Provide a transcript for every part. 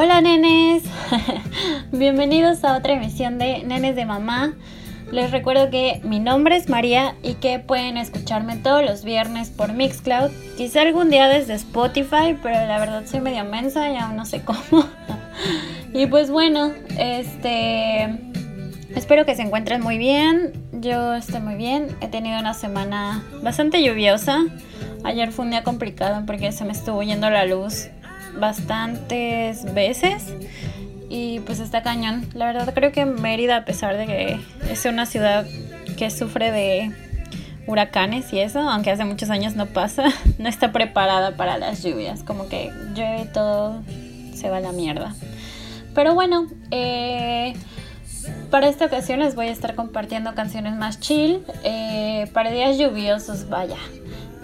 Hola nenes, bienvenidos a otra emisión de Nenes de Mamá. Les recuerdo que mi nombre es María y que pueden escucharme todos los viernes por Mixcloud, quizá algún día desde Spotify, pero la verdad soy medio mensa y aún no sé cómo. y pues bueno, este espero que se encuentren muy bien. Yo estoy muy bien. He tenido una semana bastante lluviosa. Ayer fue un día complicado porque se me estuvo yendo la luz bastantes veces y pues está cañón. La verdad creo que Mérida, a pesar de que es una ciudad que sufre de huracanes y eso, aunque hace muchos años no pasa, no está preparada para las lluvias. Como que llueve todo se va a la mierda. Pero bueno, eh, para esta ocasión les voy a estar compartiendo canciones más chill, eh, para días lluviosos, vaya.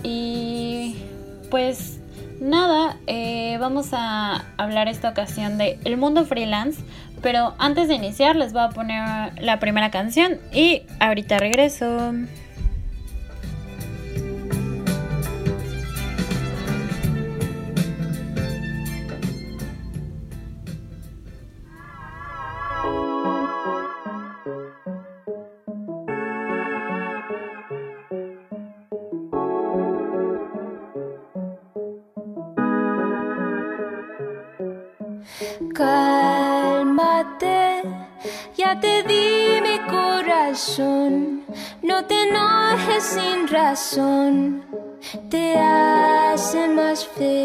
Y pues Nada, eh, vamos a hablar esta ocasión de El Mundo Freelance, pero antes de iniciar les voy a poner la primera canción y ahorita regreso. Cálmate, ya te di mi corazón. No te enojes sin razón, te hace más feo.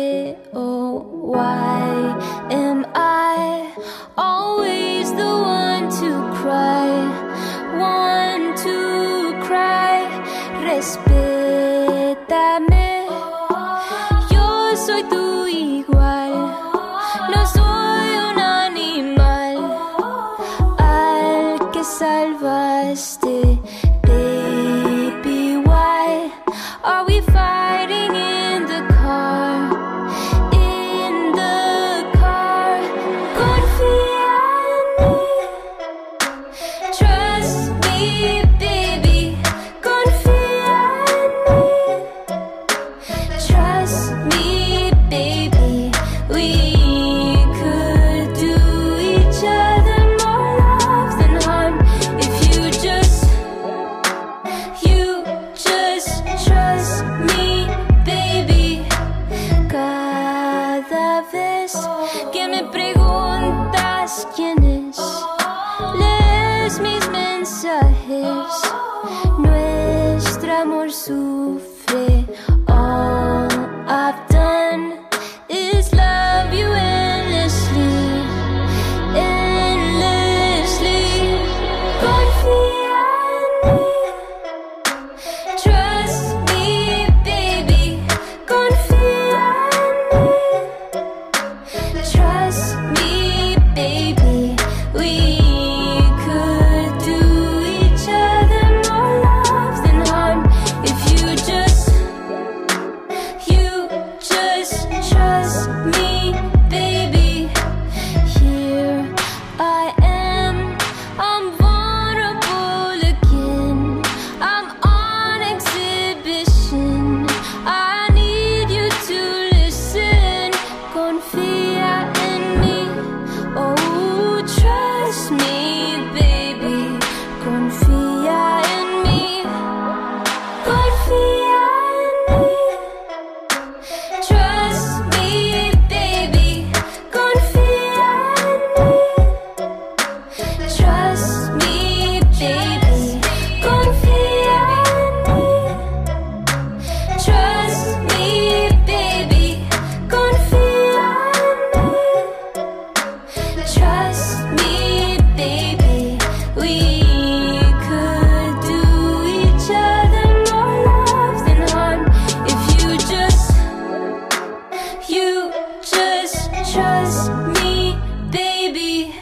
You just trust me, baby.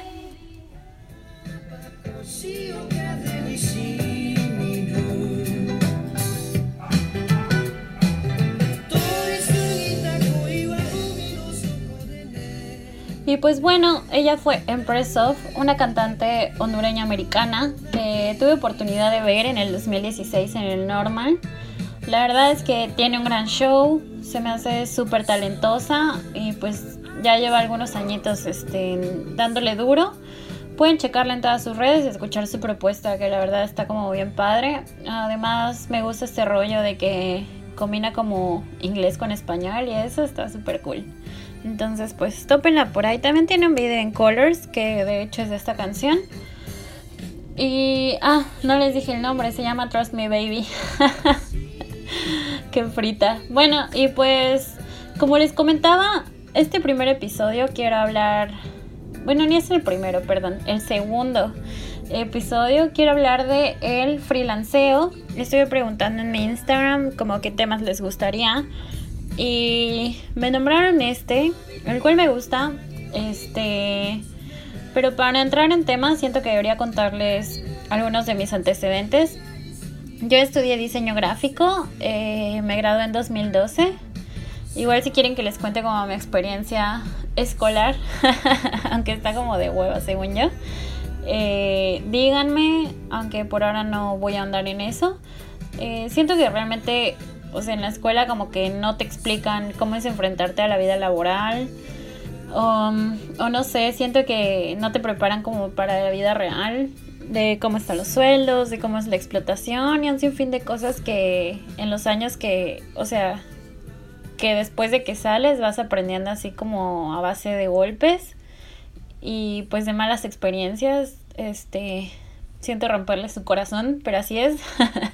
Y pues bueno, ella fue Empress of, una cantante hondureña americana que tuve oportunidad de ver en el 2016 en el Normal. La verdad es que tiene un gran show, se me hace súper talentosa y pues ya lleva algunos añitos este, dándole duro. Pueden checarla en todas sus redes y escuchar su propuesta, que la verdad está como bien padre. Además, me gusta este rollo de que combina como inglés con español y eso está súper cool. Entonces, pues tópenla por ahí. También tiene un video en Colors, que de hecho es de esta canción. Y, ah, no les dije el nombre, se llama Trust Me Baby. Frita. Bueno, y pues, como les comentaba, este primer episodio quiero hablar bueno, ni es el primero, perdón, el segundo episodio quiero hablar de el freelanceo. Estuve preguntando en mi Instagram como qué temas les gustaría y me nombraron este, el cual me gusta, este, pero para entrar en temas siento que debería contarles algunos de mis antecedentes. Yo estudié diseño gráfico, eh, me gradué en 2012. Igual si quieren que les cuente como mi experiencia escolar, aunque está como de hueva según yo. Eh, díganme, aunque por ahora no voy a andar en eso. Eh, siento que realmente, o sea, en la escuela como que no te explican cómo es enfrentarte a la vida laboral. Um, o no sé, siento que no te preparan como para la vida real, de cómo están los sueldos, de cómo es la explotación y un sinfín de cosas que en los años que, o sea, que después de que sales vas aprendiendo así como a base de golpes y pues de malas experiencias, este, siento romperle su corazón, pero así es.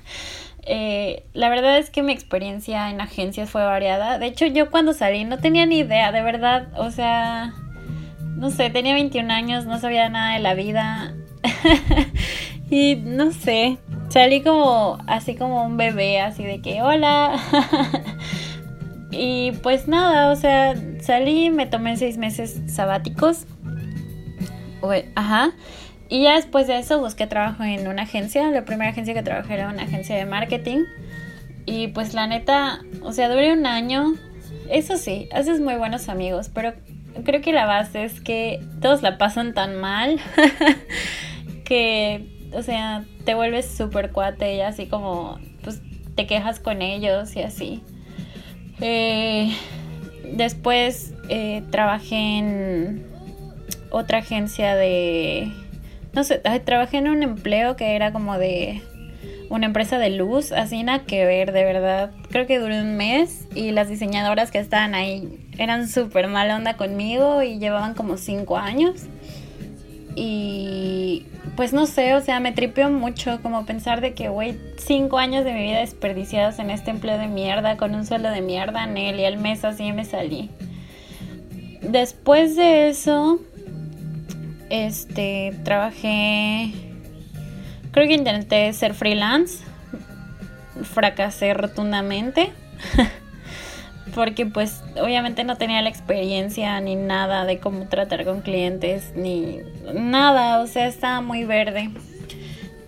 Eh, la verdad es que mi experiencia en agencias fue variada. De hecho, yo cuando salí no tenía ni idea, de verdad. O sea, no sé, tenía 21 años, no sabía nada de la vida. y no sé, salí como así como un bebé, así de que, hola. Y pues nada, o sea, salí, me tomé seis meses sabáticos. Ajá. Y ya después de eso busqué trabajo en una agencia. La primera agencia que trabajé era una agencia de marketing. Y pues la neta, o sea, duré un año. Eso sí, haces muy buenos amigos, pero creo que la base es que todos la pasan tan mal o sea, te vuelves súper cuate y así como, pues te quejas con ellos y así. Eh, después eh, trabajé en otra agencia de... No sé, trabajé en un empleo que era como de una empresa de luz, así nada que ver, de verdad. Creo que duró un mes y las diseñadoras que estaban ahí eran súper mala onda conmigo y llevaban como cinco años. Y pues no sé, o sea, me tripeó mucho como pensar de que, güey, cinco años de mi vida desperdiciados en este empleo de mierda, con un sueldo de mierda en él y al mes así me salí. Después de eso, este, trabajé, creo que intenté ser freelance, fracasé rotundamente. porque pues obviamente no tenía la experiencia ni nada de cómo tratar con clientes ni nada, o sea, estaba muy verde.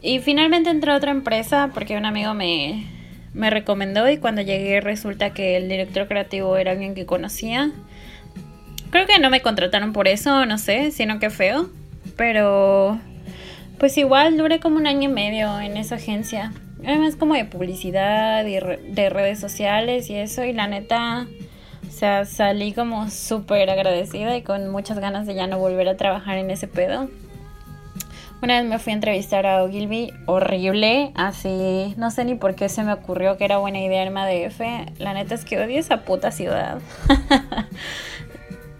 Y finalmente entré a otra empresa porque un amigo me, me recomendó y cuando llegué resulta que el director creativo era alguien que conocía. Creo que no me contrataron por eso, no sé, sino que feo. Pero pues igual duré como un año y medio en esa agencia además como de publicidad y de redes sociales y eso y la neta o sea salí como súper agradecida y con muchas ganas de ya no volver a trabajar en ese pedo una vez me fui a entrevistar a Ogilvy, horrible, así, no sé ni por qué se me ocurrió que era buena idea irme a. La neta es que odio esa puta ciudad.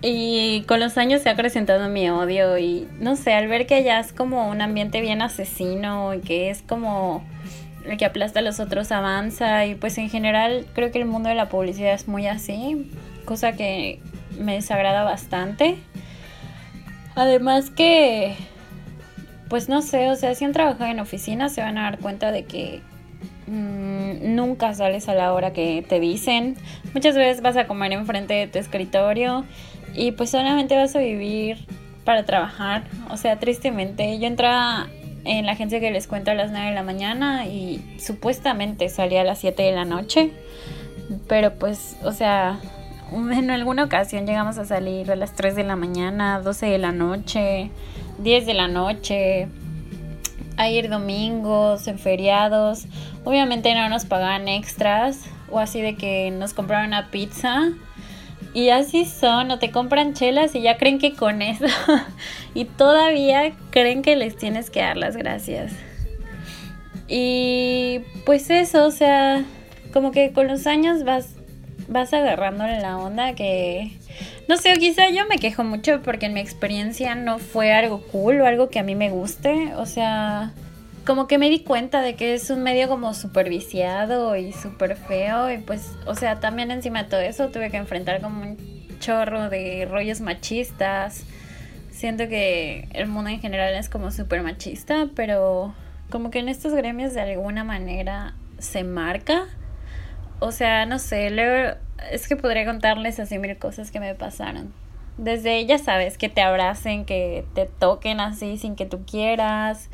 y con los años se ha acrecentado mi odio y no sé, al ver que allá es como un ambiente bien asesino y que es como el que aplasta a los otros avanza y pues en general creo que el mundo de la publicidad es muy así, cosa que me desagrada bastante. Además que, pues no sé, o sea, si han trabajado en oficina se van a dar cuenta de que mm, nunca sales a la hora que te dicen. Muchas veces vas a comer enfrente de tu escritorio y pues solamente vas a vivir para trabajar. O sea, tristemente, yo entraba en la agencia que les cuento a las 9 de la mañana y supuestamente salía a las 7 de la noche. Pero pues, o sea, en alguna ocasión llegamos a salir a las 3 de la mañana, 12 de la noche, 10 de la noche, a ir domingos, en feriados. Obviamente no nos pagaban extras o así de que nos compraron una pizza. Y así son, o te compran chelas y ya creen que con eso. y todavía creen que les tienes que dar las gracias. Y pues eso, o sea, como que con los años vas, vas agarrándole la onda que... No sé, quizá yo me quejo mucho porque en mi experiencia no fue algo cool o algo que a mí me guste. O sea, como que me di cuenta de que es un medio como súper viciado y súper feo. Y pues, o sea, también encima de todo eso tuve que enfrentar como un chorro de rollos machistas. Siento que el mundo en general es como súper machista, pero como que en estos gremios de alguna manera se marca. O sea, no sé, es que podría contarles así mil cosas que me pasaron. Desde, ya sabes, que te abracen, que te toquen así sin que tú quieras.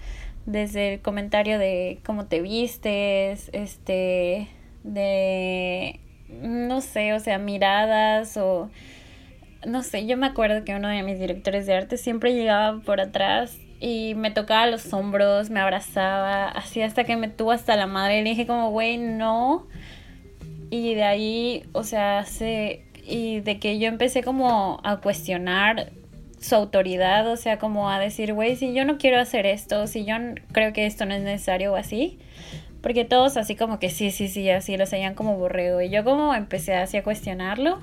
Desde el comentario de cómo te vistes, este, de, no sé, o sea, miradas o, no sé, yo me acuerdo que uno de mis directores de arte siempre llegaba por atrás y me tocaba los hombros, me abrazaba, así hasta que me tuvo hasta la madre. Y le dije como, güey, no. Y de ahí, o sea, se... Y de que yo empecé como a cuestionar su autoridad, o sea, como a decir, güey, si yo no quiero hacer esto, si yo creo que esto no es necesario o así. Porque todos así como que sí, sí, sí, así lo seguían como borrego. Y yo como empecé así a cuestionarlo,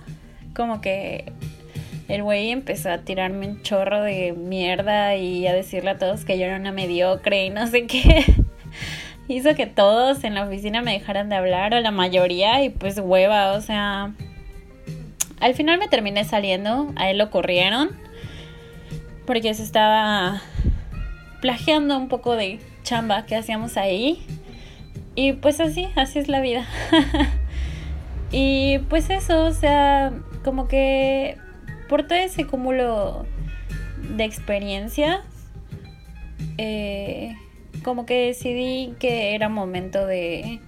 como que el güey empezó a tirarme un chorro de mierda y a decirle a todos que yo era una mediocre y no sé qué. Hizo que todos en la oficina me dejaran de hablar, o la mayoría, y pues hueva, o sea. Al final me terminé saliendo, a él lo corrieron, porque se estaba plagiando un poco de chamba que hacíamos ahí. Y pues así, así es la vida. y pues eso, o sea, como que por todo ese cúmulo de experiencias, eh, como que decidí que era momento de,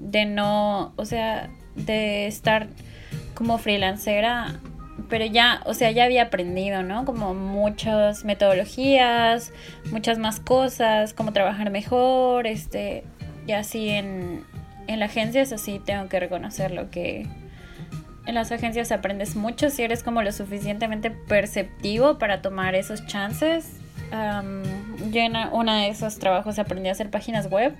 de no, o sea, de estar como freelancera, pero ya, o sea, ya había aprendido, ¿no? Como muchas metodologías, muchas más cosas, cómo trabajar mejor, este, y así en, en la agencia, eso sí tengo que reconocerlo que en las agencias aprendes mucho si eres como lo suficientemente perceptivo para tomar esos chances. yo en uno de esos trabajos aprendí a hacer páginas web,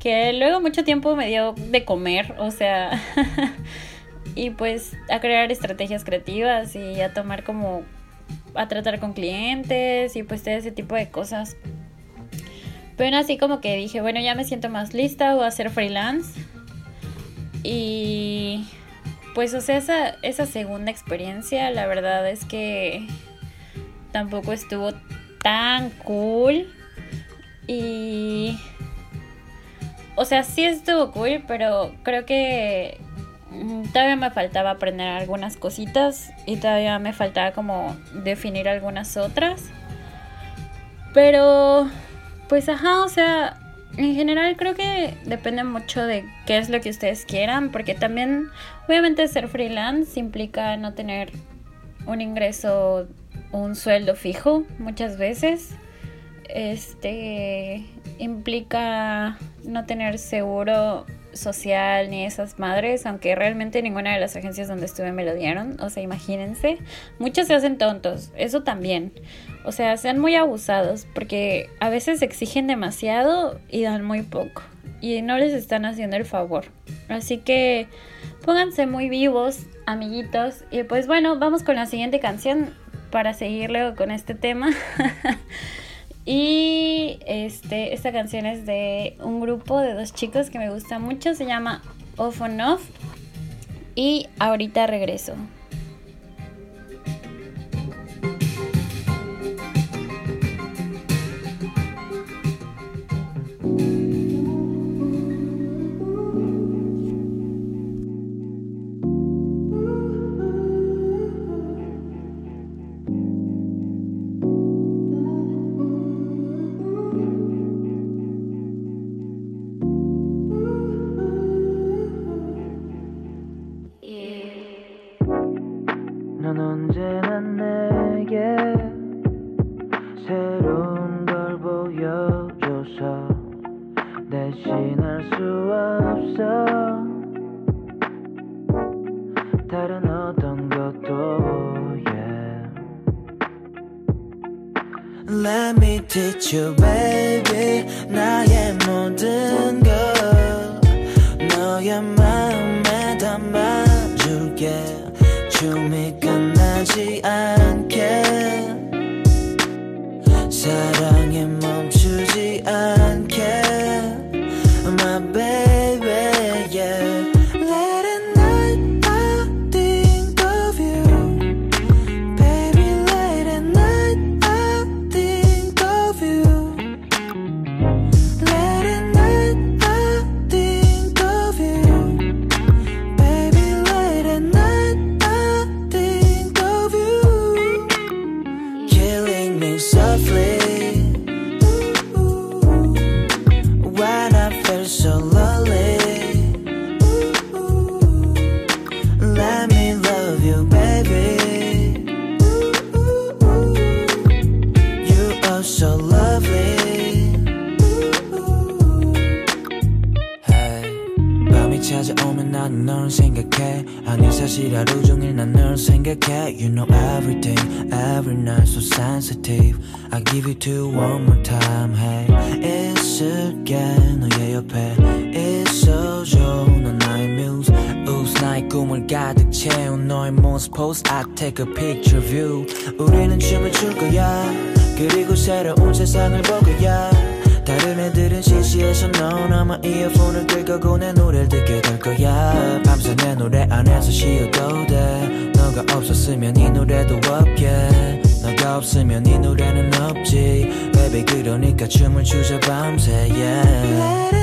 que luego mucho tiempo me dio de comer, o sea, y pues a crear estrategias creativas y a tomar como, a tratar con clientes y pues ese tipo de cosas. Pero así como que dije, bueno, ya me siento más lista, voy a hacer freelance. Y pues, o sea, esa, esa segunda experiencia, la verdad es que tampoco estuvo tan cool. Y. O sea, sí estuvo cool, pero creo que todavía me faltaba aprender algunas cositas y todavía me faltaba como definir algunas otras. Pero, pues ajá, o sea, en general creo que depende mucho de qué es lo que ustedes quieran, porque también obviamente ser freelance implica no tener un ingreso, un sueldo fijo muchas veces. Este implica no tener seguro social ni esas madres, aunque realmente ninguna de las agencias donde estuve me lo dieron, o sea, imagínense, muchos se hacen tontos, eso también. O sea, sean muy abusados porque a veces exigen demasiado y dan muy poco y no les están haciendo el favor. Así que pónganse muy vivos, amiguitos. Y pues bueno, vamos con la siguiente canción para seguir luego con este tema. y este, esta canción es de un grupo de dos chicos que me gusta mucho, se llama Off on Off. Y ahorita regreso. Sensitive. I give you to one more time. Hey, 있을게 너의 옆에 있어줘. 넌 나의 muse. 웃 나의 꿈을 가득 채운 너의 모습 pose. I take a picture you. 우리는 춤을 출 거야. 그리고 새로운 세상을 볼 거야. 다른 애들은 시시해서 넌 아마 이어폰을 끌 거고 내 노래를 듣게 될 거야 밤새 내 노래 안에서 쉬어도 돼 너가 없었으면 이 노래도 너가 없으면 이 노래는 없지. Baby 그러니까 춤을 추자 밤새 yeah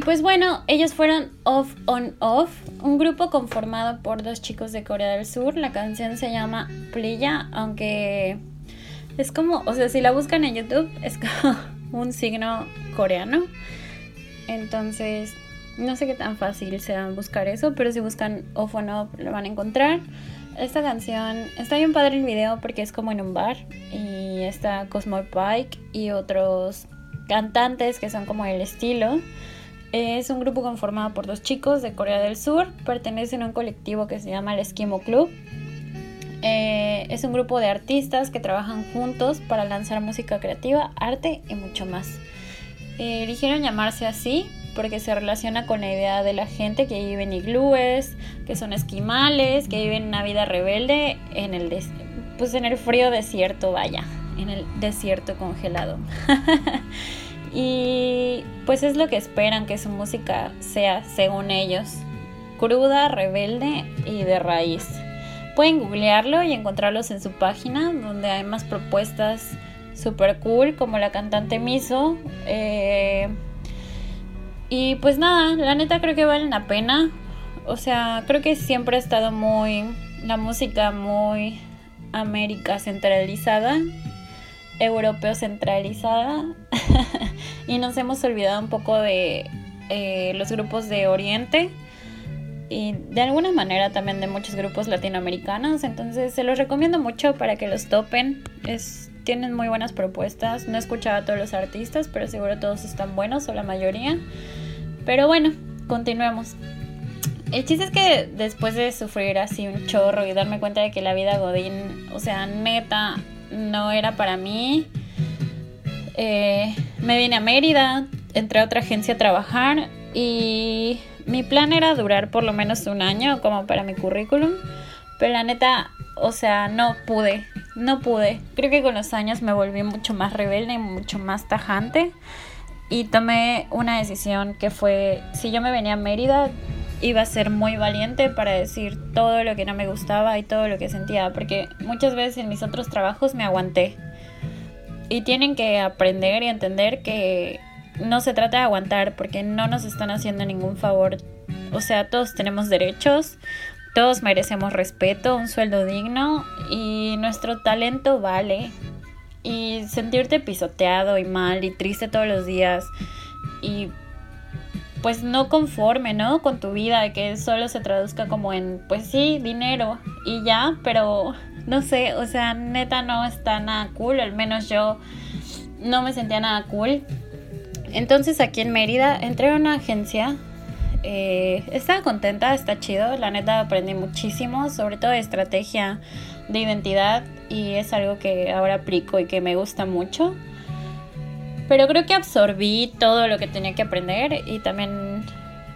Y pues bueno, ellos fueron Off on Off, un grupo conformado por dos chicos de Corea del Sur. La canción se llama Playa, aunque es como, o sea, si la buscan en YouTube, es como un signo coreano. Entonces, no sé qué tan fácil sea buscar eso, pero si buscan Off on Off lo van a encontrar. Esta canción está bien padre el video porque es como en un bar y está Cosmo Pike y otros cantantes que son como el estilo. Es un grupo conformado por dos chicos de Corea del Sur. Pertenecen a un colectivo que se llama el Esquimo Club. Eh, es un grupo de artistas que trabajan juntos para lanzar música creativa, arte y mucho más. Eh, eligieron llamarse así porque se relaciona con la idea de la gente que vive en iglúes, que son esquimales, que viven una vida rebelde en el, pues en el frío desierto, vaya, en el desierto congelado. y pues es lo que esperan que su música sea, según ellos, cruda, rebelde y de raíz. Pueden googlearlo y encontrarlos en su página, donde hay más propuestas super cool, como la cantante Miso. eh, y pues nada, la neta creo que valen la pena. O sea, creo que siempre ha estado muy. La música muy América centralizada, europeo centralizada. y nos hemos olvidado un poco de eh, los grupos de Oriente y de alguna manera también de muchos grupos latinoamericanos. Entonces se los recomiendo mucho para que los topen. Es, tienen muy buenas propuestas. No he escuchado a todos los artistas, pero seguro todos están buenos o la mayoría. Pero bueno, continuemos. El chiste es que después de sufrir así un chorro y darme cuenta de que la vida Godín, o sea, neta, no era para mí. Eh, me vine a Mérida, entré a otra agencia a trabajar y mi plan era durar por lo menos un año como para mi currículum. Pero la neta, o sea, no pude, no pude. Creo que con los años me volví mucho más rebelde y mucho más tajante. Y tomé una decisión que fue, si yo me venía a Mérida, iba a ser muy valiente para decir todo lo que no me gustaba y todo lo que sentía. Porque muchas veces en mis otros trabajos me aguanté. Y tienen que aprender y entender que no se trata de aguantar porque no nos están haciendo ningún favor. O sea, todos tenemos derechos, todos merecemos respeto, un sueldo digno y nuestro talento vale. Y sentirte pisoteado y mal y triste todos los días y pues no conforme, ¿no? Con tu vida, que solo se traduzca como en, pues sí, dinero y ya, pero no sé, o sea, neta no está nada cool, al menos yo no me sentía nada cool. Entonces aquí en Mérida entré a una agencia. eh, estaba contenta, está chido. La neta aprendí muchísimo, sobre todo de estrategia de identidad. Y es algo que ahora aplico y que me gusta mucho. Pero creo que absorbí todo lo que tenía que aprender y también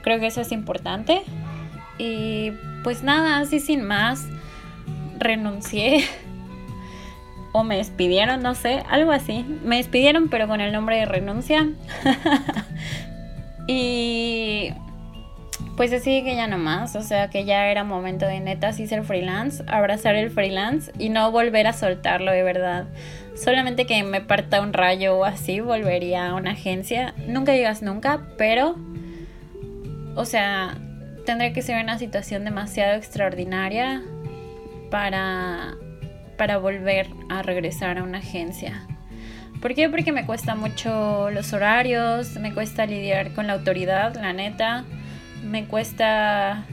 creo que eso es importante. Y pues nada, así sin más, renuncié o me despidieron, no sé, algo así. Me despidieron pero con el nombre de renuncia. y pues así que ya no más, o sea que ya era momento de neta sí ser freelance, abrazar el freelance y no volver a soltarlo de verdad. Solamente que me parta un rayo o así, volvería a una agencia. Nunca digas nunca, pero o sea, tendría que ser una situación demasiado extraordinaria para para volver a regresar a una agencia. ¿Por qué? Porque me cuesta mucho los horarios, me cuesta lidiar con la autoridad, la neta, me cuesta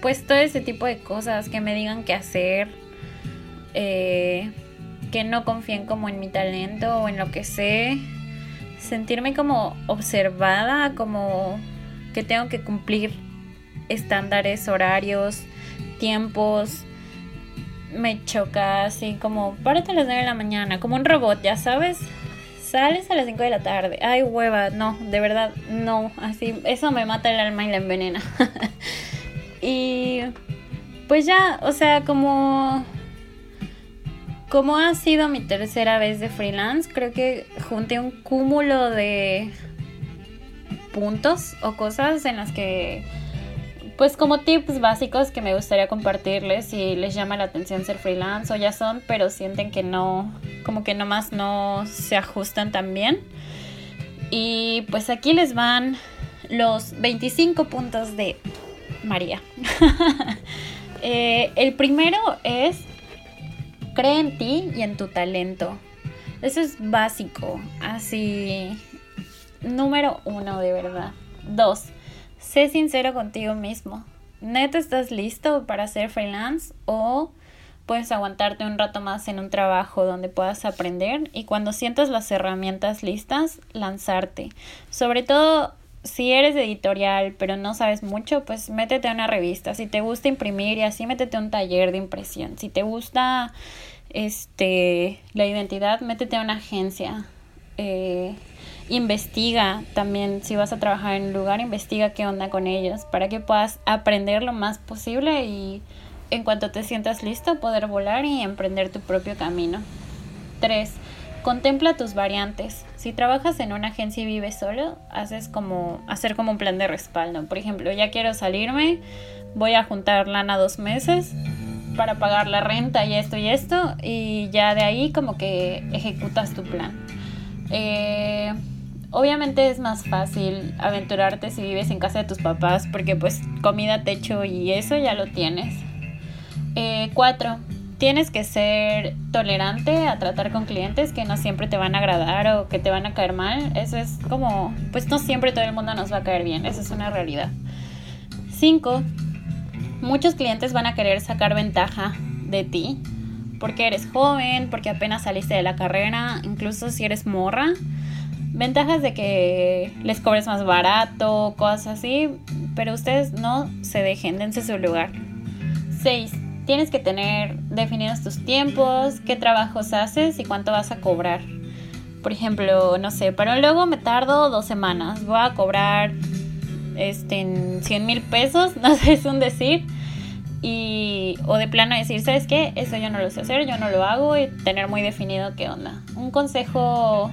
pues todo ese tipo de cosas, que me digan qué hacer, eh, que no confíen como en mi talento o en lo que sé, sentirme como observada, como que tengo que cumplir estándares, horarios, tiempos, me choca así como, párate a las 9 de la mañana, como un robot, ya sabes. Sales a las 5 de la tarde. Ay, hueva, no, de verdad, no. Así, eso me mata el alma y la envenena. y pues ya, o sea, como como ha sido mi tercera vez de freelance, creo que junté un cúmulo de puntos o cosas en las que pues como tips básicos que me gustaría compartirles si les llama la atención ser freelance o ya son, pero sienten que no, como que nomás no se ajustan tan bien. Y pues aquí les van los 25 puntos de María. Eh, el primero es, cree en ti y en tu talento. Eso es básico, así, número uno de verdad. Dos, sé sincero contigo mismo. ¿Neta estás listo para ser freelance o puedes aguantarte un rato más en un trabajo donde puedas aprender y cuando sientas las herramientas listas, lanzarte? Sobre todo si eres editorial pero no sabes mucho, pues métete a una revista. Si te gusta imprimir y así métete a un taller de impresión. Si te gusta este la identidad, métete a una agencia. Eh, investiga también, si vas a trabajar en un lugar, investiga qué onda con ellos para que puedas aprender lo más posible y en cuanto te sientas listo poder volar y emprender tu propio camino. 3. Contempla tus variantes. Si trabajas en una agencia y vives solo, haces como hacer como un plan de respaldo. Por ejemplo, ya quiero salirme, voy a juntar lana dos meses para pagar la renta y esto y esto y ya de ahí como que ejecutas tu plan. Eh, obviamente es más fácil aventurarte si vives en casa de tus papás porque pues comida, techo y eso ya lo tienes. Eh, cuatro, tienes que ser tolerante a tratar con clientes que no siempre te van a agradar o que te van a caer mal. Eso es como, pues no siempre todo el mundo nos va a caer bien, eso es una realidad. Cinco, muchos clientes van a querer sacar ventaja de ti porque eres joven, porque apenas saliste de la carrera, incluso si eres morra. Ventajas de que les cobres más barato, cosas así, pero ustedes no se dejen, dense su lugar. 6. tienes que tener definidos tus tiempos, qué trabajos haces y cuánto vas a cobrar. Por ejemplo, no sé, para un logo me tardo dos semanas. Voy a cobrar este, en 100 mil pesos, no sé, es un decir. Y, o de plano decir, ¿sabes qué? Eso yo no lo sé hacer, yo no lo hago y tener muy definido qué onda. Un consejo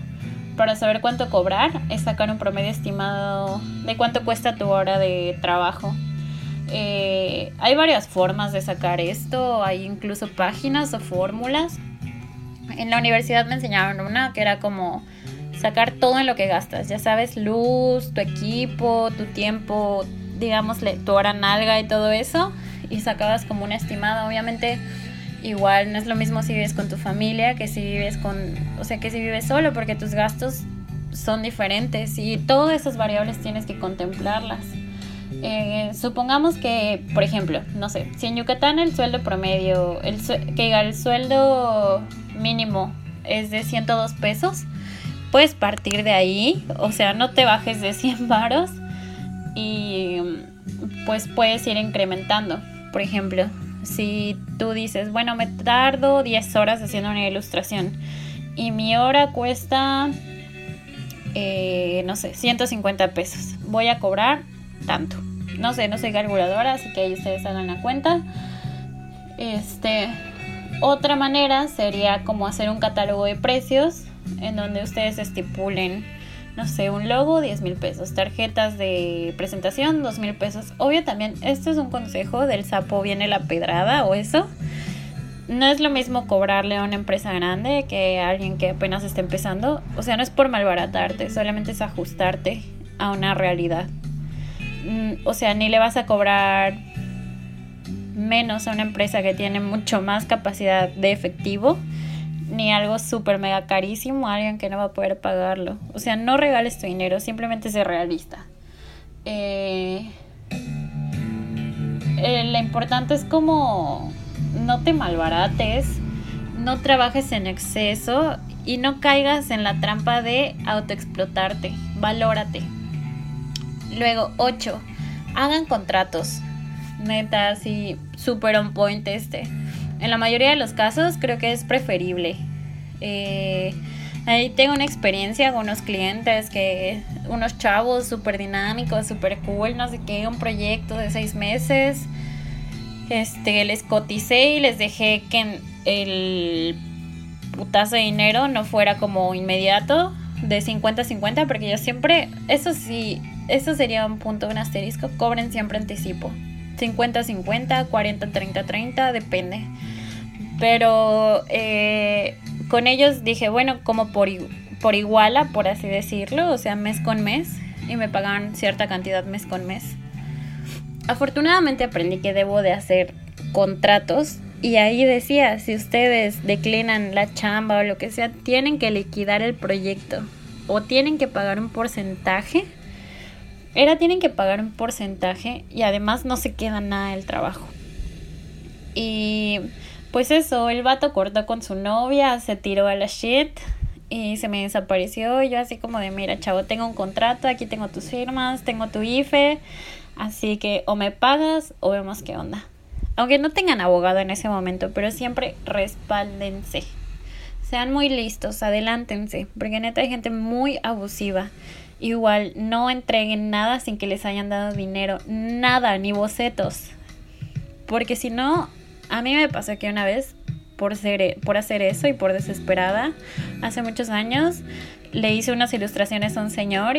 para saber cuánto cobrar es sacar un promedio estimado de cuánto cuesta tu hora de trabajo. Eh, hay varias formas de sacar esto, hay incluso páginas o fórmulas. En la universidad me enseñaron una que era como sacar todo en lo que gastas, ya sabes, luz, tu equipo, tu tiempo, digámosle, tu hora nalga y todo eso, y sacabas como un estimado, obviamente igual no es lo mismo si vives con tu familia que si vives con, o sea, que si vives solo, porque tus gastos son diferentes y todas esas variables tienes que contemplarlas. Eh, supongamos que, por ejemplo, no sé, si en Yucatán el sueldo promedio, el que el sueldo mínimo es de 102 pesos, puedes partir de ahí, o sea, no te bajes de 100 varos y pues puedes ir incrementando. Por ejemplo, si tú dices, bueno, me tardo 10 horas haciendo una ilustración y mi hora cuesta, eh, no sé, 150 pesos, voy a cobrar tanto. No sé, no soy calculadora, así que ahí ustedes hagan la cuenta. Este, otra manera sería como hacer un catálogo de precios en donde ustedes estipulen, no sé, un logo 10 mil pesos, tarjetas de presentación 2 mil pesos. Obvio también, esto es un consejo del sapo viene la pedrada o eso. No es lo mismo cobrarle a una empresa grande que a alguien que apenas está empezando. O sea, no es por malbaratarte, solamente es ajustarte a una realidad. Mm, o sea, ni le vas a cobrar menos a una empresa que tiene mucho más capacidad de efectivo, ni algo súper mega carísimo a alguien que no va a poder pagarlo. O sea, no regales tu dinero, simplemente sé realista. Eh, eh, lo importante es como no te malbarates, no trabajes en exceso y no caigas en la trampa de autoexplotarte. Valórate. Luego, 8. Hagan contratos. Neta, así, super on point este. En la mayoría de los casos creo que es preferible. Eh, ahí tengo una experiencia con unos clientes que, unos chavos súper dinámicos, súper cool, no sé qué, un proyecto de seis meses. Este, les coticé y les dejé que el putazo de dinero no fuera como inmediato, de 50-50, porque yo siempre, eso sí, eso sería un punto, un asterisco. Cobren siempre anticipo. 50-50, 40-30-30, depende. Pero eh, con ellos dije, bueno, como por, por iguala, por así decirlo, o sea, mes con mes, y me pagaban cierta cantidad mes con mes. Afortunadamente aprendí que debo de hacer contratos y ahí decía, si ustedes declinan la chamba o lo que sea, tienen que liquidar el proyecto o tienen que pagar un porcentaje era tienen que pagar un porcentaje y además no se queda nada del trabajo. Y pues eso, el vato cortó con su novia, se tiró a la shit y se me desapareció. Yo así como de, mira, chavo, tengo un contrato, aquí tengo tus firmas, tengo tu IFE, así que o me pagas o vemos qué onda. Aunque no tengan abogado en ese momento, pero siempre respáldense. Sean muy listos, adelántense, porque neta hay gente muy abusiva. Igual, no entreguen nada sin que les hayan dado dinero, nada, ni bocetos. Porque si no, a mí me pasó que una vez, por, ser, por hacer eso y por desesperada, hace muchos años, le hice unas ilustraciones a un señor.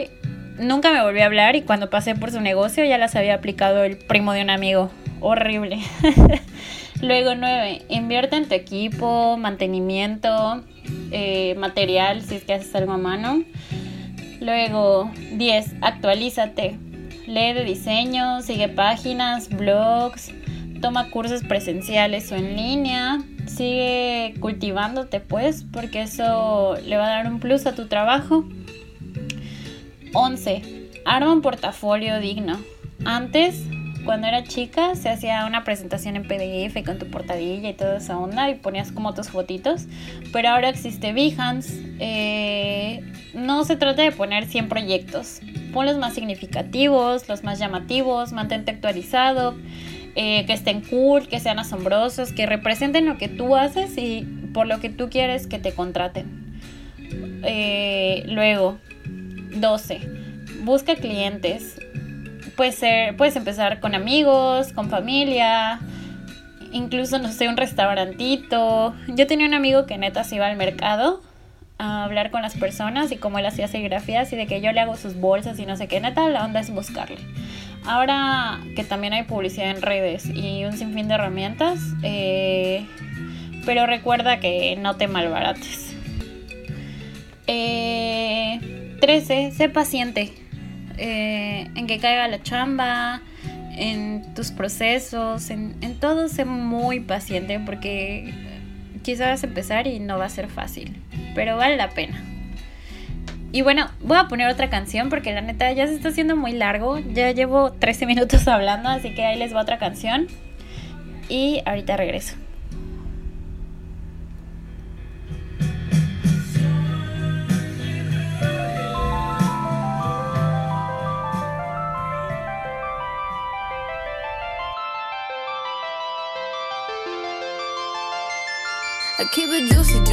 Nunca me volvió a hablar y cuando pasé por su negocio ya las había aplicado el primo de un amigo. Horrible. Luego nueve, Invierte en tu equipo, mantenimiento, eh, material, si es que haces algo a mano. Luego, 10. Actualízate. Lee de diseño, sigue páginas, blogs, toma cursos presenciales o en línea. Sigue cultivándote, pues, porque eso le va a dar un plus a tu trabajo. 11. Arma un portafolio digno. Antes cuando era chica se hacía una presentación en PDF con tu portadilla y toda esa onda y ponías como tus fotitos, pero ahora existe Behance. Eh, no se trata de poner 100 proyectos, pon los más significativos, los más llamativos, mantente actualizado, eh, que estén cool, que sean asombrosos, que representen lo que tú haces y por lo que tú quieres que te contraten. Eh, luego, 12. Busca clientes puede ser, puedes empezar con amigos, con familia, incluso, no sé, un restaurantito. Yo tenía un amigo que neta se iba al mercado a hablar con las personas y cómo él hacía serigrafías y de que yo le hago sus bolsas y no sé qué, neta, la onda es buscarle. Ahora que también hay publicidad en redes y un sinfín de herramientas, eh, pero recuerda que no te malbarates. Eh, 13. Sé paciente. Eh, en que caiga la chamba, en tus procesos, en, en todo, sé muy paciente porque quizás vas a empezar y no va a ser fácil, pero vale la pena. Y bueno, voy a poner otra canción porque la neta ya se está haciendo muy largo. Ya llevo 13 minutos hablando, así que ahí les va otra canción. Y ahorita regreso. keep it juicy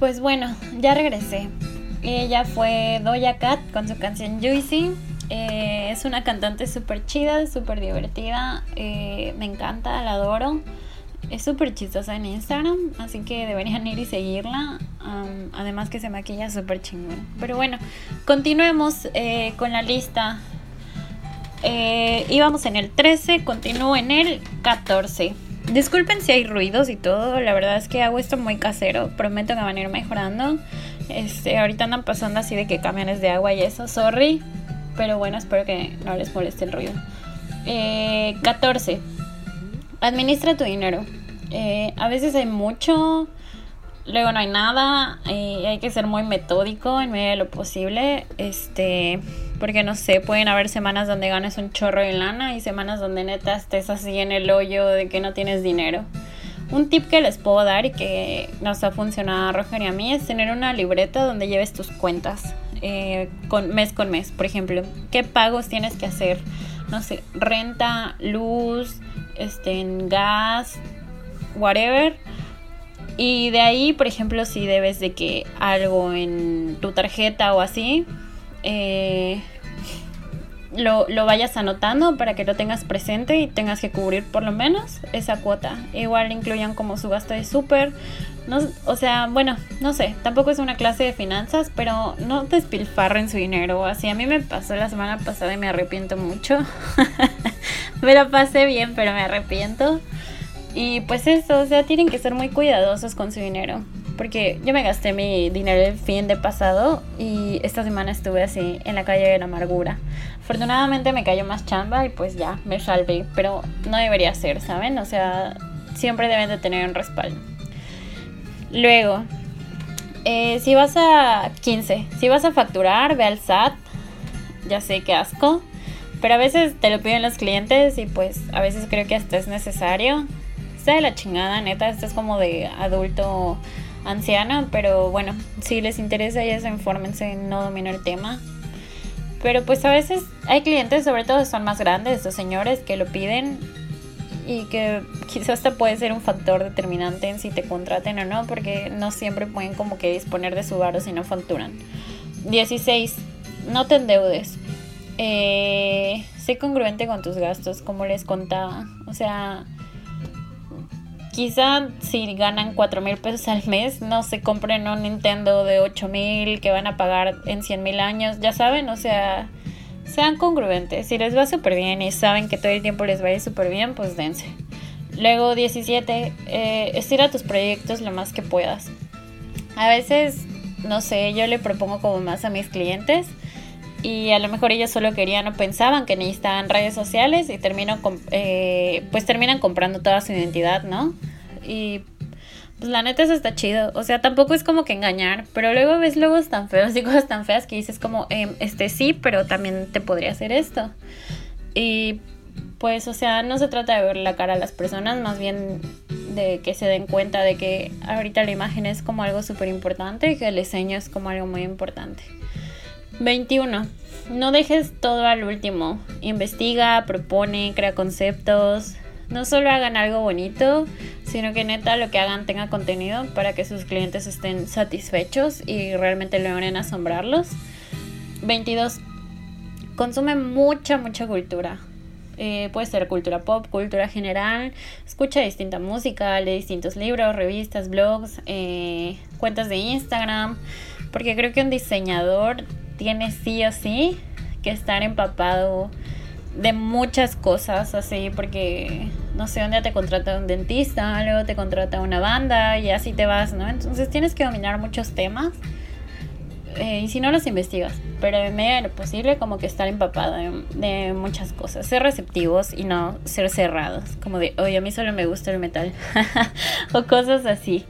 Pues bueno, ya regresé. Ella fue Doja Cat con su canción Juicy. Eh, es una cantante súper chida, súper divertida. Eh, me encanta, la adoro. Es súper chistosa en Instagram, así que deberían ir y seguirla. Además que se maquilla súper chingón. Pero bueno, continuemos eh, con la lista. íbamos en el 13, continúo en el 14. Disculpen si hay ruidos y todo, la verdad es que hago esto muy casero, prometo que van a ir mejorando. Este, ahorita andan pasando así de que camiones de agua y eso, sorry, pero bueno, espero que no les moleste el ruido. Eh, 14. Administra tu dinero. Eh, a veces hay mucho, luego no hay nada, eh, hay que ser muy metódico en medio de lo posible, este, porque no sé, pueden haber semanas donde ganes un chorro de lana y semanas donde neta estés así en el hoyo de que no tienes dinero. Un tip que les puedo dar y que nos ha funcionado a Roger y a mí es tener una libreta donde lleves tus cuentas eh, con, mes con mes. Por ejemplo, ¿qué pagos tienes que hacer? No sé, renta, luz, este, gas, whatever. Y de ahí, por ejemplo, si debes de que algo en tu tarjeta o así, eh, lo, lo, vayas anotando para que lo tengas presente y tengas que cubrir por lo menos esa cuota. Igual incluyan como su gasto de súper. No, o sea, bueno, no sé, tampoco es una clase de finanzas, pero no despilfarren su dinero. Así a mí me pasó la semana pasada y me arrepiento mucho. me lo pasé bien, pero me arrepiento. Y pues eso, o sea, tienen que ser muy cuidadosos con su dinero. Porque yo me gasté mi dinero el fin de pasado y esta semana estuve así en la calle de la amargura. Afortunadamente me cayó más chamba y pues ya, me salvé. Pero no debería ser, ¿saben? O sea, siempre deben de tener un respaldo. Luego, eh, si vas a 15, si vas a facturar, ve al SAT. Ya sé qué asco. Pero a veces te lo piden los clientes y pues a veces creo que hasta es necesario está de la chingada, neta, esto es como de adulto anciano, pero bueno, si les interesa ya se infórmense, no domino el tema. Pero pues a veces hay clientes, sobre todo son más grandes, estos señores que lo piden y que quizás hasta puede ser un factor determinante en si te contraten o no, porque no siempre pueden como que disponer de su varo si no facturan. 16. No te endeudes. Eh, sé congruente con tus gastos, como les contaba. O sea, quizá si ganan 4 mil pesos al mes, no se compren un Nintendo de 8 mil que van a pagar en 100 mil años, ya saben, o sea, sean congruentes. Si les va súper bien y saben que todo el tiempo les va a ir súper bien, pues dense. Luego 17, eh, estira tus proyectos lo más que puedas. A veces, no sé, yo le propongo como más a mis clientes y a lo mejor ellos solo querían o pensaban que necesitaban redes sociales y termino eh, pues terminan comprando toda su identidad, ¿no? Y pues la neta eso está chido, o sea, tampoco es como que engañar, pero luego ves logos tan feos y cosas tan feas que dices como, em, este sí, pero también te podría hacer esto. Y pues, o sea, no se trata de ver la cara a las personas, más bien de que se den cuenta de que ahorita la imagen es como algo súper importante y que el diseño es como algo muy importante. 21. No dejes todo al último. Investiga, propone, crea conceptos. No solo hagan algo bonito, sino que neta lo que hagan tenga contenido para que sus clientes estén satisfechos y realmente logren asombrarlos. 22. Consume mucha, mucha cultura. Eh, puede ser cultura pop, cultura general. Escucha distinta música, lee distintos libros, revistas, blogs, eh, cuentas de Instagram. Porque creo que un diseñador tiene sí o sí que estar empapado de muchas cosas así porque no sé dónde te contrata un dentista luego te contrata una banda y así te vas no entonces tienes que dominar muchos temas eh, y si no los investigas pero en medida de lo posible como que estar empapado de, muchas cosas ser receptivos y no ser cerrados como de oye a mí solo me gusta el metal o cosas así.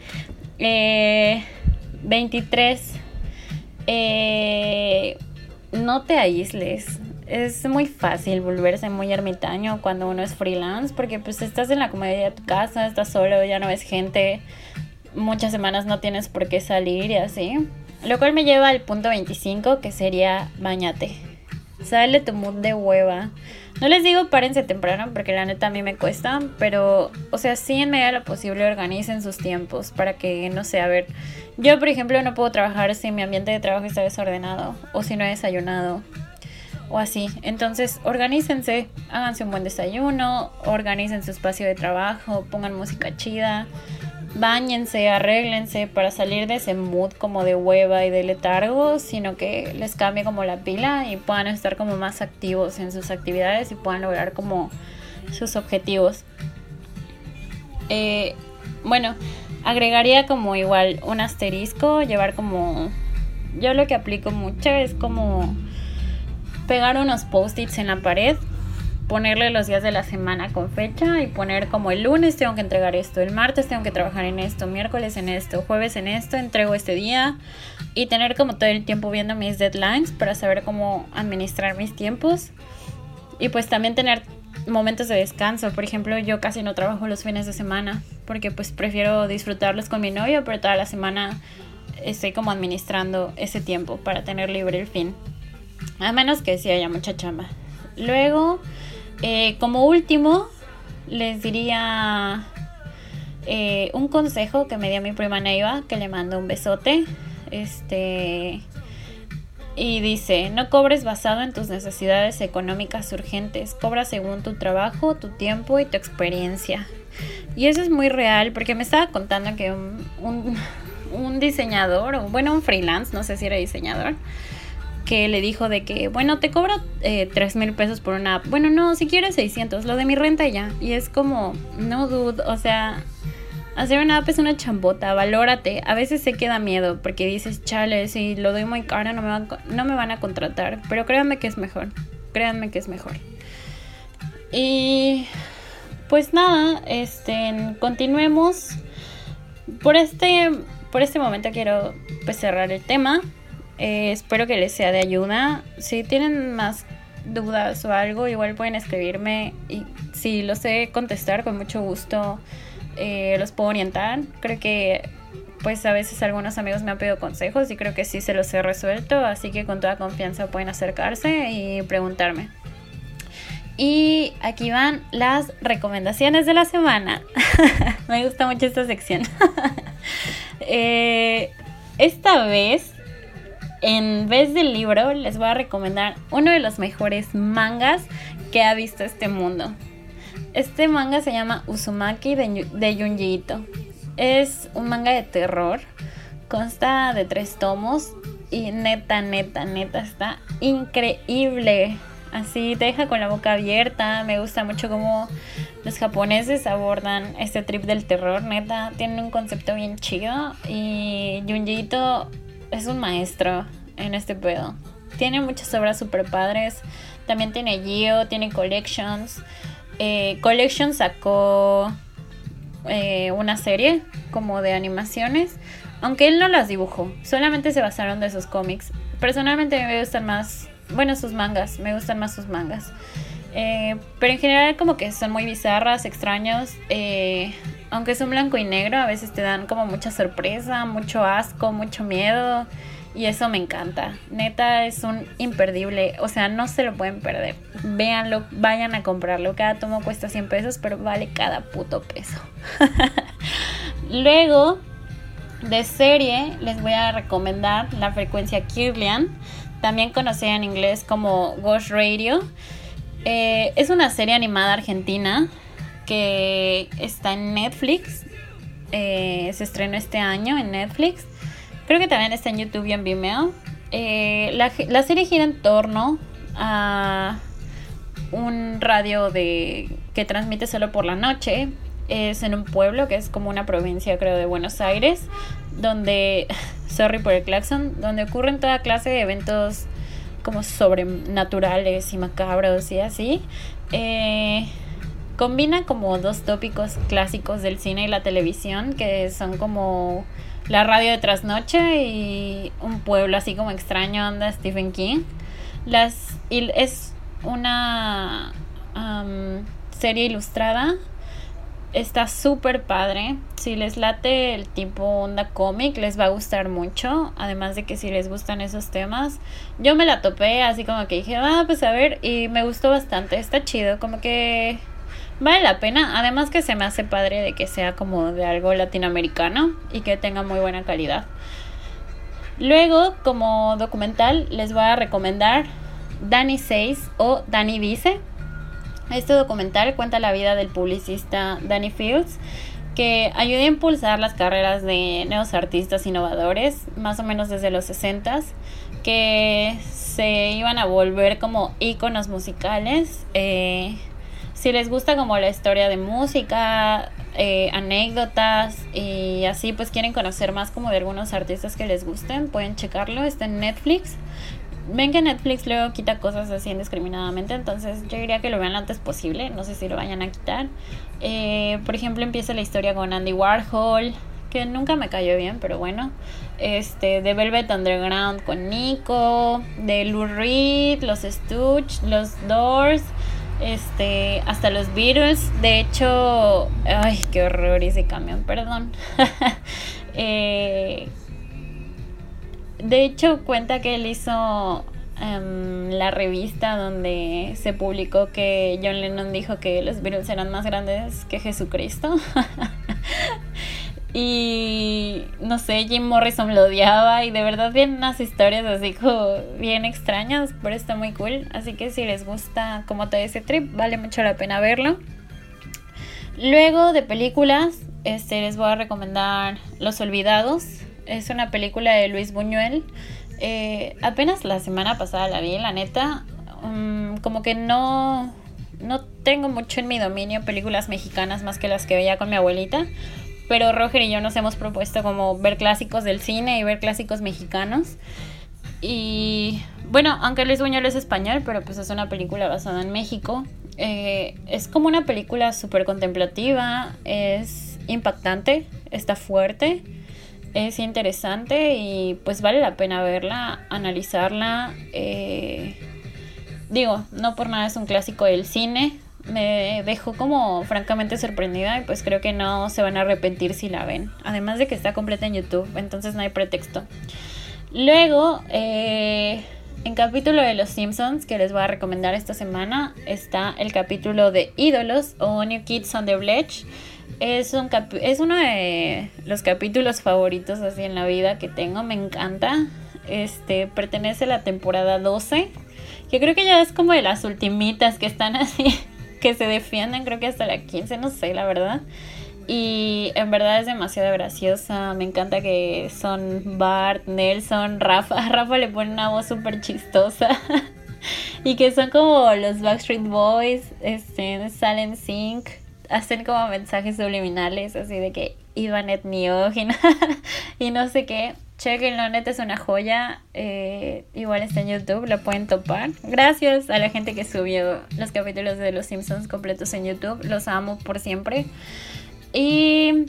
Eh, 23 eh, no te aísles. Es muy fácil volverse muy ermitaño cuando uno es freelance porque pues estás en la comodidad de tu casa, estás solo, ya no ves gente, muchas semanas no tienes por qué salir y así. Lo cual me lleva al punto 25 que sería bañate. Sale tu mood de hueva. No les digo párense temprano porque la neta a mí me cuesta, pero, o sea, sí en medida de lo posible organicen sus tiempos para que, no sé, a ver, yo por ejemplo no puedo trabajar si mi ambiente de trabajo está desordenado o si no he desayunado o así. Entonces, organícense, háganse un buen desayuno, organicen su espacio de trabajo, pongan música chida Báñense, arréglense para salir de ese mood como de hueva y de letargo, sino que les cambie como la pila y puedan estar como más activos en sus actividades y puedan lograr como sus objetivos. Eh, bueno, agregaría como igual un asterisco, llevar como... Yo lo que aplico mucho es como pegar unos post-its en la pared, ponerle los días de la semana con fecha y poner como el lunes tengo que entregar esto, el martes tengo que trabajar en esto, miércoles en esto, jueves en esto, entrego este día y tener como todo el tiempo viendo mis deadlines para saber cómo administrar mis tiempos y pues también tener momentos de descanso. Por ejemplo, yo casi no trabajo los fines de semana porque pues prefiero disfrutarlos con mi novio, pero toda la semana estoy como administrando ese tiempo para tener libre el fin. A menos que sí haya mucha chamba. Luego, eh, como último, les diría eh, un consejo que me dio mi prima Neiva, que le mando un besote. Este. Y dice, no cobres basado en tus necesidades económicas urgentes, cobra según tu trabajo, tu tiempo y tu experiencia. Y eso es muy real porque me estaba contando que un, un, diseñador, bueno, un freelance, no sé si era diseñador, que le dijo de que, bueno, te cobro eh, 3 mil pesos por una app. Bueno, no, si quieres 600, lo de mi renta ya. Y es como, no dude, o sea, Hacer una app es una chambota, valórate. A veces se queda miedo porque dices, chale, si lo doy muy caro no me, van, no me van a contratar. Pero créanme que es mejor. Créanme que es mejor. Y pues nada, este, continuemos. Por este, por este momento quiero pues, cerrar el tema. Eh, espero que les sea de ayuda. Si tienen más dudas o algo, igual pueden escribirme y si lo sé contestar con mucho gusto eh, los puedo orientar. Creo que pues a veces algunos amigos me han pedido consejos y creo que sí se los he resuelto, así que con toda confianza pueden acercarse y preguntarme. Y aquí van las recomendaciones de la semana. me gusta mucho esta sección. Eh, esta vez, en vez del libro, les voy a recomendar uno de los mejores mangas que ha visto este mundo. Este manga se llama Uzumaki de, de Junji. Es un manga de terror. Consta de tres tomos. Y neta, neta, neta, está increíble. Así te deja con la boca abierta. Me gusta mucho cómo los japoneses abordan este trip del terror. Neta, tienen un concepto bien chido. Y Junji es un maestro en este pedo. Tiene muchas obras super padres. También tiene Gio, tiene collections. Eh, Collection sacó eh, una serie como de animaciones, aunque él no las dibujó, solamente se basaron de sus cómics. Personalmente me gustan más, bueno, sus mangas, me gustan más sus mangas. Eh, pero en general como que son muy bizarras, extraños. Aunque son blanco y negro, a veces te dan como mucha sorpresa, mucho asco, mucho miedo. Y eso me encanta. Neta, es un imperdible. O sea, no se lo pueden perder. Véanlo, vayan a comprarlo. Cada tomo cuesta 100 pesos, pero vale cada puto peso. Luego, de serie, les voy a recomendar la frecuencia Kirlian. También conocida en inglés como Ghost Radio. Eh, es una serie animada argentina que está en Netflix. Eh, se estrenó este año en Netflix. Creo que también está en YouTube y en Vimeo. Eh, la, serie gira en torno a un radio de que transmite solo por la noche. Es en un pueblo que es como una provincia, creo, de Buenos Aires, donde, sorry por el claxon, donde ocurren toda clase de eventos como sobrenaturales y macabros y así. Eh, combina como dos tópicos clásicos del cine y la televisión, que son como la radio de trasnoche y un pueblo así como extraño anda Stephen King. Las, es una serie ilustrada. Está súper padre. Si les late el tipo onda cómic, les va a gustar mucho. Además de que si les gustan esos temas. Yo me la topé así como que dije, ah, pues a ver. Y me gustó bastante. Está chido. Como que vale la pena. Además que se me hace padre de que sea como de algo latinoamericano y que tenga muy buena calidad. Luego, como documental, les voy a recomendar Danny 6 o Danny Dice. Este documental cuenta la vida del publicista Danny Fields, que ayudó a impulsar las carreras de nuevos artistas innovadores, más o menos desde los 60s, que se iban a volver como íconos musicales. Eh, si les gusta como la historia de música, eh, anécdotas y así pues quieren conocer más como de algunos artistas que les gusten, pueden checarlo, está en Netflix. Ven que Netflix luego quita cosas así indiscriminadamente, entonces yo diría que lo vean lo antes posible, no sé si lo vayan a quitar. Eh, por ejemplo, empieza la historia con Andy Warhol, que nunca me cayó bien, pero bueno. Este, de Velvet Underground con Nico, de Lou Reed, los Stooge, los Doors, este, hasta los Beatles. De hecho, ay, qué horror ese camión, perdón. Eh, de hecho, cuenta que él hizo em, la revista donde se publicó que John Lennon dijo que los Beatles eran más grandes que Jesucristo. Y no sé, Jim Morrison lo odiaba y de verdad vienen unas historias así como bien extrañas, pero está muy cool. Así que si les gusta como todo ese trip, vale mucho la pena verlo. Luego de películas, este, les voy a recomendar Los Olvidados. Es una película de Luis Buñuel. Eh, apenas la semana pasada la vi, la neta. Um, como que no, no tengo mucho en mi dominio películas mexicanas más que las que veía con mi abuelita pero Roger y yo nos hemos propuesto como ver clásicos del cine y ver clásicos mexicanos. Y bueno, aunque Luis Buñuel es español, pero pues es una película basada en México. Eh, es como una película súper contemplativa, es impactante, está fuerte, es interesante y pues vale la pena verla, analizarla. Eh, digo, no por nada es un clásico del cine, me dejó como francamente sorprendida y pues creo que no se van a arrepentir si la ven. Además de que está completa en YouTube, entonces no hay pretexto. Luego, eh, en capítulo de Los Simpsons que les voy a recomendar esta semana está el capítulo de Ídolos o New Kids on the Bledge. Es, un es uno de los capítulos favoritos así en la vida que tengo, me encanta. Este pertenece a la temporada 12, que creo que ya es como de las ultimitas que están así que se defienden, creo que hasta la 15, no sé, la verdad. Y en verdad es demasiado graciosa. Me encanta que son Bart, Nelson, Rafa. Rafa le pone una voz súper chistosa. y que son como los Backstreet Boys, este, salen sync, hacen como mensajes subliminales, así de que Ivanet Niog y, y no sé qué. Chequenlo, neta es una joya. Eh, igual está en YouTube, lo pueden topar. Gracias a la gente que subió los capítulos de Los Simpsons completos en YouTube. Los amo por siempre. Y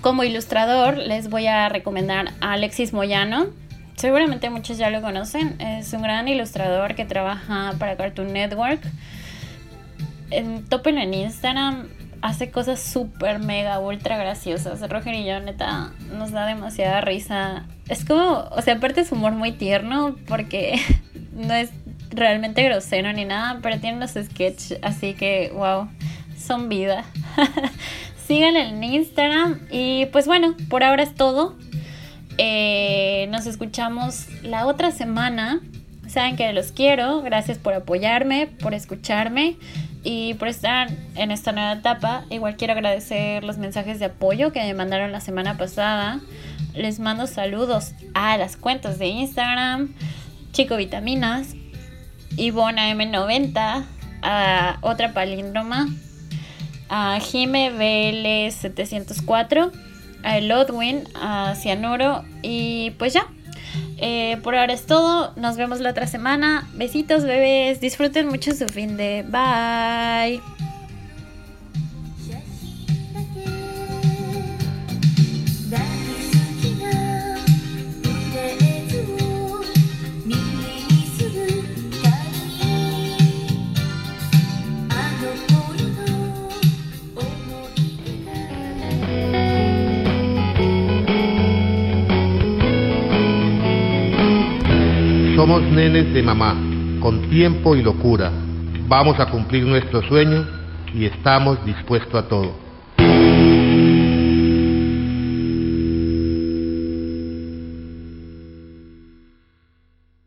como ilustrador les voy a recomendar a Alexis Moyano. Seguramente muchos ya lo conocen. Es un gran ilustrador que trabaja para Cartoon Network. En, tópenlo en Instagram hace cosas súper mega ultra graciosas. Roger y yo, neta, nos da demasiada risa. Es como, o sea, aparte es humor muy tierno porque no es realmente grosero ni nada, pero tiene unos sketches así que, wow, son vida. Síganle en Instagram y pues bueno, por ahora es todo. Eh, nos escuchamos la otra semana. Saben que los quiero. Gracias por apoyarme, por escucharme y por estar en esta nueva etapa. Igual quiero agradecer los mensajes de apoyo que me mandaron la semana pasada. Les mando saludos a las cuentas de Instagram, Chico Vitaminas, Ivona M90, a otra palíndroma, a Jime BL704, a Elodwin, a Cianuro y pues ya. Eh, por ahora es todo. Nos vemos la otra semana. Besitos, bebés. Disfruten mucho su fin de. Bye. Somos nenes de mamá, con tiempo y locura. Vamos a cumplir nuestro sueño y estamos dispuestos a todo.